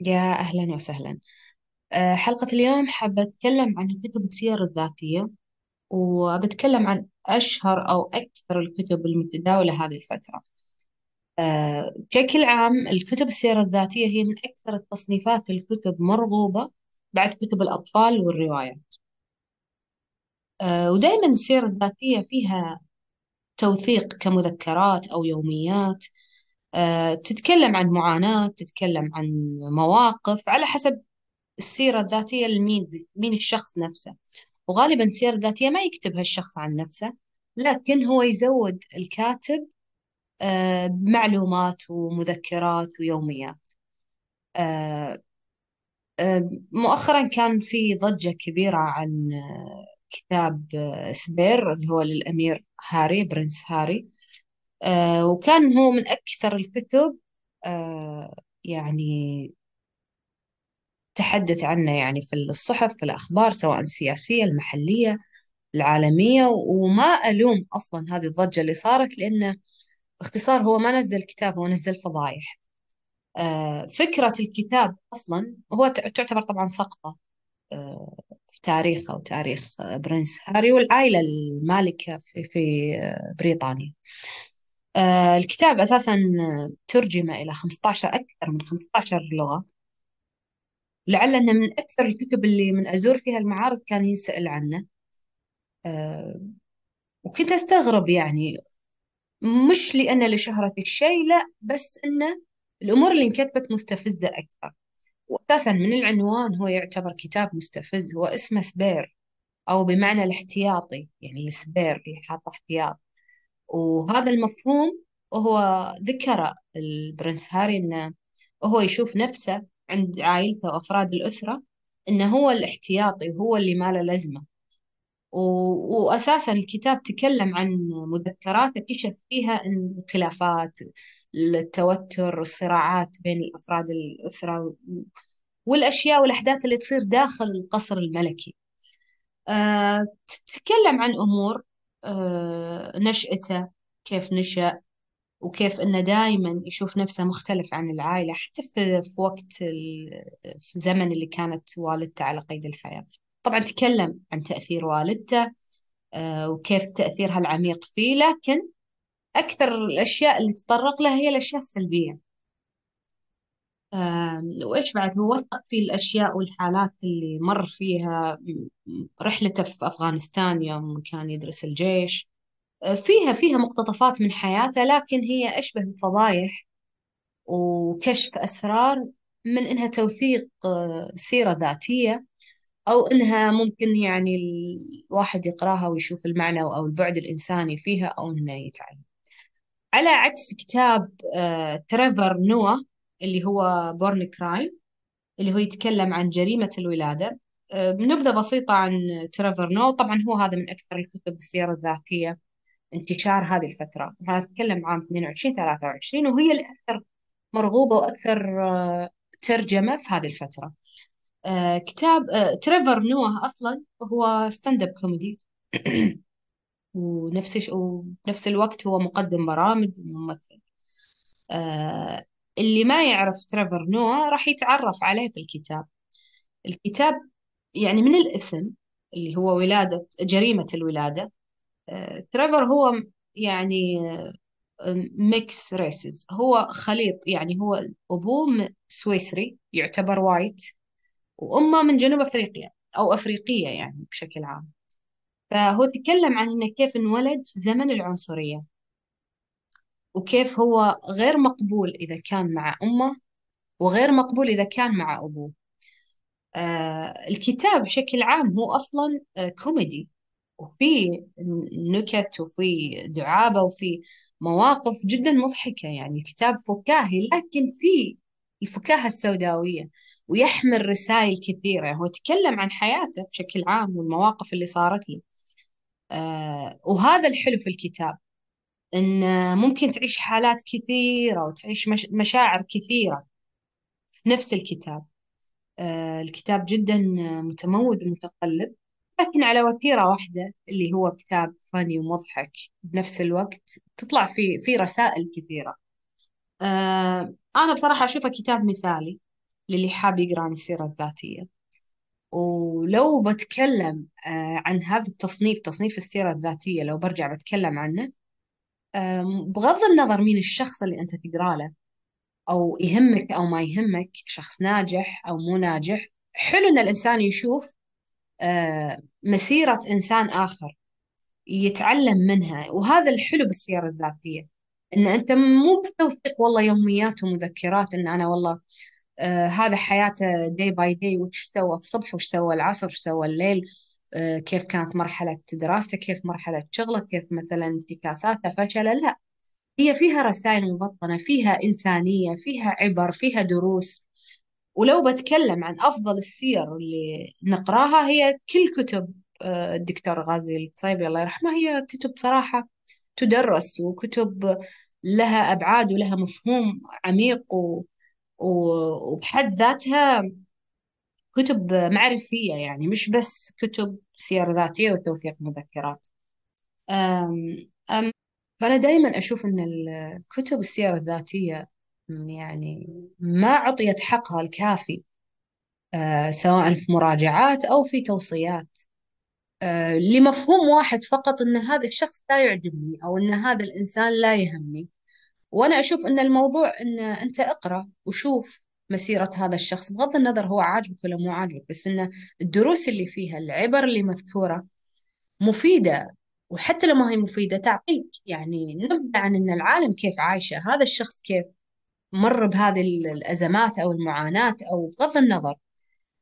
يا أهلا وسهلا. أه، حلقة اليوم حابة أتكلم عن كتب السير الذاتية وبتكلم عن أشهر أو أكثر الكتب المتداولة هذه الفترة. أه، بشكل عام الكتب السير الذاتية هي من أكثر التصنيفات الكتب مرغوبة بعد كتب الأطفال والروايات. أه، ودائما السير الذاتية فيها توثيق كمذكرات أو يوميات تتكلم عن معاناة تتكلم عن مواقف على حسب السيرة الذاتية لمين مين الشخص نفسه. وغالبا السيرة الذاتية ما يكتبها الشخص عن نفسه لكن هو يزود الكاتب آه، بمعلومات ومذكرات ويوميات. آه، آه، مؤخرا كان في ضجة كبيرة عن آه، كتاب آه، سبير اللي هو للأمير هاري برنس هاري. آه، وكان هو من أكثر الكتب آه، يعني تحدث عنه يعني في الصحف في الأخبار سواء السياسية المحلية العالمية. وما ألوم أصلا هذه الضجة اللي صارت لأنه باختصار هو ما نزل كتاب هو نزل فضايح. آه، فكرة الكتاب أصلا هو تعتبر طبعا سقطة آه، في تاريخه وتاريخ آه، برنس هاري والعائلة المالكة في آه، بريطانيا. آه، الكتاب أساسا آه، ترجم إلى 15 أكثر من 15 لغة. لعل أنه من أكثر الكتب اللي من أزور فيها المعارض كان ينسأل عنه. آه، وكنت أستغرب يعني مش لأن لشهرة الشيء لا بس أنه الأمور اللي انكتبت مستفزة أكثر. وأساسا من العنوان هو يعتبر كتاب مستفز هو اسمه Spare أو بمعنى الاحتياطي يعني ال spare اللي حاطه احتياط. وهذا المفهوم هو ذكر ال prince هاري أنه هو يشوف نفسه عند عائلته وأفراد الأسرة أنه هو الاحتياطي وهو اللي ما له لازمة. و- وأساسا الكتاب تكلم عن مذكرات كشف فيها أن الخلافات التوتر الصراعات بين الأفراد الأسرة والأشياء والأحداث اللي تصير داخل القصر الملكي. أه تتكلم عن أمور نشأته كيف نشأ وكيف إنه دائما يشوف نفسه مختلف عن العائلة حتى في, وقت في الزمن اللي كانت والدته على قيد الحياة. طبعا تكلم عن تأثير والدته آه، وكيف تأثيرها العميق فيه لكن أكثر الأشياء اللي تطرق لها هي الأشياء السلبية. آه، وإيش بعد؟ هو وثق في الأشياء والحالات اللي مر فيها رحلته في أفغانستان يوم كان يدرس الجيش. آه، فيها فيها مقتطفات من حياته لكن هي أشبه بفضايح وكشف أسرار من إنها توثيق آه، سيرة ذاتية أو إنها ممكن يعني الواحد يقراها ويشوف المعنى أو البعد الإنساني فيها أو إنه يتعلم. على عكس كتاب آه، تريفر نوا اللي هو Born a Crime اللي هو يتكلم عن جريمة الولادة. آه، نبذة بسيطة عن تريفر نوا طبعا هو هذا من أكثر الكتب السيرة الذاتية انتشار هذه الفترة. إحنا نتكلم عام 22 23 وهي الأكثر مرغوبة وأكثر آه، ترجمة في هذه الفترة. آه، كتاب آه، تريفر نوا أصلا هو stand-up comedy ونفس وبنفس الوقت هو مقدم برامج وممثل. آه، اللي ما يعرف تريفر نوا راح يتعرف عليه في الكتاب. الكتاب يعني من الاسم اللي هو ولادة جريمة الولادة. آه، تريفر هو يعني mixed races. هو خليط يعني هو أبوه سويسري يعتبر white وأمه من جنوب أفريقيا أو أفريقية يعني بشكل عام. فهو تكلم عن إنه كيف انولد في زمن العنصرية. وكيف هو غير مقبول إذا كان مع أمه وغير مقبول إذا كان مع أبوه. آه الكتاب بشكل عام هو أصلا آه كوميدي وفي نكت وفي دعابة وفي مواقف جدا مضحكة. يعني الكتاب فكاهي لكن في الفكاهة السوداوية ويحمل رسائل كثيرة. هو يتكلم عن حياته بشكل عام والمواقف اللي صارت له. آه وهذا الحلو في الكتاب. إن ممكن تعيش حالات كثيرة وتعيش مش مشاعر كثيرة. في نفس الكتاب. آه، الكتاب جدا متمود ومتقلب لكن على وتيرة واحدة اللي هو كتاب فاني ومضحك بنفس الوقت تطلع فيه في رسائل كثيرة. آه، أنا بصراحة أشوفه كتاب مثالي للي حاب يقرأ عن السيرة الذاتية. ولو بتكلم آه، عن هذا التصنيف تصنيف السيرة الذاتية لو برجع بتكلم عنه بغض النظر مين الشخص اللي أنت تقرأ له أو يهمك أو ما يهمك شخص ناجح أو مو ناجح حلو إن الإنسان يشوف آه، مسيرة إنسان آخر يتعلم منها وهذا الحلو بالسيرة الذاتية إن أنت مو بس توثيق والله يوميات ومذكرات إن أنا والله آه هذا حياته day by day وش سوى الصبح وش سوى العصر وش سوى الليل كيف كانت مرحلة دراسته كيف مرحلة شغله كيف مثلا انتكاساته فشله لا هي فيها رسائل مبطنة فيها إنسانية فيها عبر فيها دروس ولو بتكلم عن أفضل السير اللي نقراها هي كل كتب آه، الدكتور غازي القصيبي الله يرحمه هي كتب صراحة تدرس وكتب لها أبعاد ولها مفهوم عميق. و... وبحد ذاتها كتب معرفية يعني مش بس كتب سير ذاتية وتوثيق مذكرات. أم... فأنا دائما أشوف أن الكتب السير الذاتية يعني ما عطيت حقها الكافي آه، سواء في مراجعات أو في توصيات. آه، لمفهوم واحد فقط أن هذا الشخص لا يعجبني أو أن هذا الإنسان لا يهمني. وأنا أشوف أن الموضوع أن أنت اقرأ وشوف مسيرة هذا الشخص بغض النظر هو عاجبك ولا مو عاجبك بس أن الدروس اللي فيها العبر اللي مذكورة مفيدة وحتى لو ما هي مفيدة تعطيك يعني نبذة عن أن العالم كيف عايشة هذا الشخص كيف مر بهذه الأزمات أو المعاناة أو بغض النظر.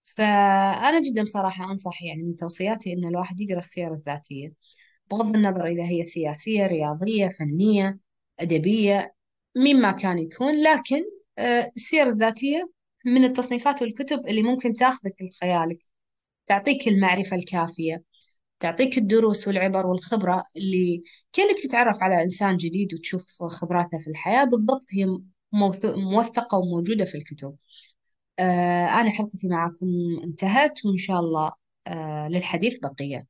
فأنا جدا بصراحة أنصح يعني من توصياتي إن الواحد يقرأ السير الذاتية. بغض النظر إذا هي سياسية رياضية فنية أدبية مما كان يكون لكن آه، السير الذاتية من التصنيفات والكتب اللي ممكن تاخذك لخيالك تعطيك المعرفة الكافية تعطيك الدروس والعبر والخبرة اللي كأنك تتعرف على إنسان جديد وتشوف خبراته في الحياة بالضبط هي موث- موثقة وموجودة في الكتب. آه، أنا حلقتي معكم انتهت وإن شاء الله آه، للحديث بقية.